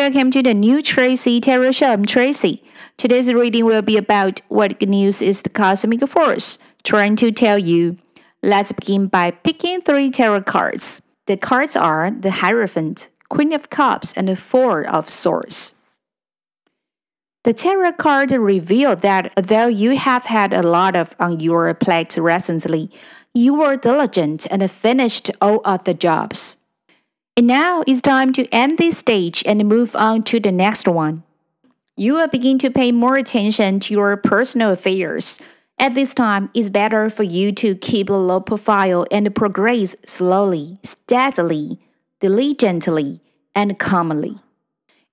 welcome to the new Tracy Tarot Show. I'm Tracy. Today's reading will be about what news is the cosmic force trying to tell you. Let's begin by picking three tarot cards. The cards are the Hierophant, Queen of Cups, and the Four of Swords. The tarot card revealed that though you have had a lot of on your plate recently, you were diligent and finished all of the jobs. And now it's time to end this stage and move on to the next one. You will begin to pay more attention to your personal affairs. At this time, it's better for you to keep a low profile and progress slowly, steadily, diligently, and calmly.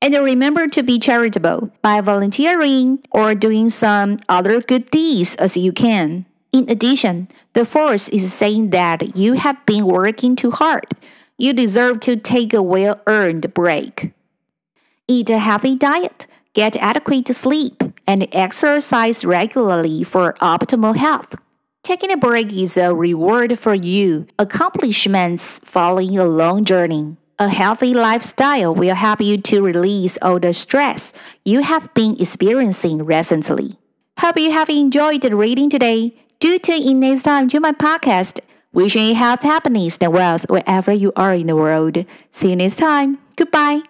And remember to be charitable by volunteering or doing some other good deeds as you can. In addition, the force is saying that you have been working too hard. You deserve to take a well earned break. Eat a healthy diet, get adequate sleep, and exercise regularly for optimal health. Taking a break is a reward for you, accomplishments following a long journey. A healthy lifestyle will help you to release all the stress you have been experiencing recently. Hope you have enjoyed the reading today. Do tune in next time to my podcast. Wishing you health, happiness, and wealth wherever you are in the world. See you next time. Goodbye.